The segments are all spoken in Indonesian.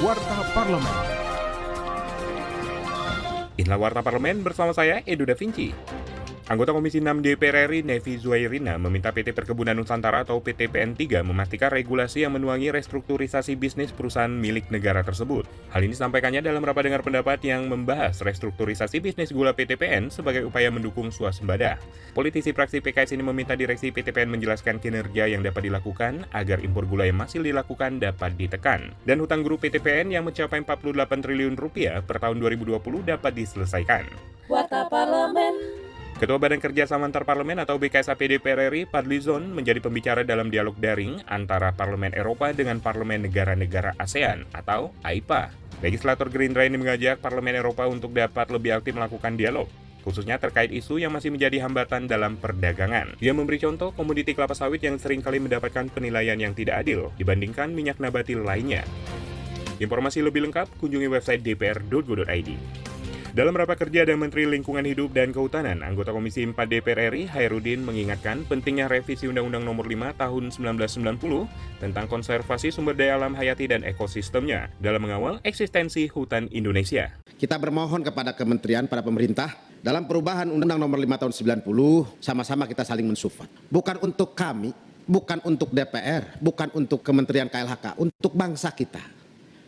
Warta Parlemen. Inilah Warta Parlemen bersama saya, Edo Da Vinci. Anggota Komisi 6 DPR RI Nevi Zuairina meminta PT Perkebunan Nusantara atau PT PN3 memastikan regulasi yang menuangi restrukturisasi bisnis perusahaan milik negara tersebut. Hal ini disampaikannya dalam rapat dengar pendapat yang membahas restrukturisasi bisnis gula PT PN sebagai upaya mendukung swasembada. Politisi fraksi PKS ini meminta direksi PT PN menjelaskan kinerja yang dapat dilakukan agar impor gula yang masih dilakukan dapat ditekan. Dan hutang PT PN yang mencapai 48 triliun rupiah per tahun 2020 dapat diselesaikan. Warta Parlemen. Ketua Badan Kerjasama Antar Parlemen atau BKSAP DPR RI, Padlizon, menjadi pembicara dalam dialog daring antara Parlemen Eropa dengan Parlemen Negara-Negara ASEAN atau AIPA. Legislator Gerindra ini mengajak Parlemen Eropa untuk dapat lebih aktif melakukan dialog, khususnya terkait isu yang masih menjadi hambatan dalam perdagangan. Dia memberi contoh komoditi kelapa sawit yang sering kali mendapatkan penilaian yang tidak adil dibandingkan minyak nabati lainnya. Informasi lebih lengkap kunjungi website dpr.go.id. Dalam rapat kerja dengan Menteri Lingkungan Hidup dan Kehutanan, anggota Komisi 4 DPR RI, Hairudin, mengingatkan pentingnya revisi Undang-Undang Nomor 5 Tahun 1990 tentang konservasi sumber daya alam hayati dan ekosistemnya dalam mengawal eksistensi hutan Indonesia. Kita bermohon kepada kementerian, para pemerintah, dalam perubahan Undang-Undang Nomor 5 Tahun 90, sama-sama kita saling mensupport. Bukan untuk kami, bukan untuk DPR, bukan untuk Kementerian KLHK, untuk bangsa kita.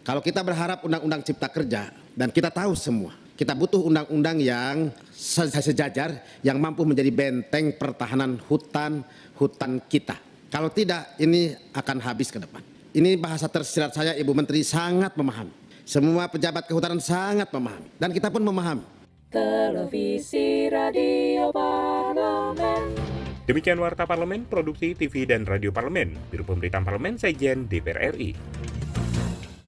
Kalau kita berharap Undang-Undang Cipta Kerja, dan kita tahu semua, kita butuh undang-undang yang sejajar yang mampu menjadi benteng pertahanan hutan hutan kita. Kalau tidak ini akan habis ke depan. Ini bahasa tersirat saya Ibu Menteri sangat memahami. Semua pejabat kehutanan sangat memahami dan kita pun memahami. Televisi Radio Parlemen. Demikian Warta Parlemen, Produksi TV dan Radio Parlemen, Biro Pemberitaan Parlemen, Sejen DPR RI.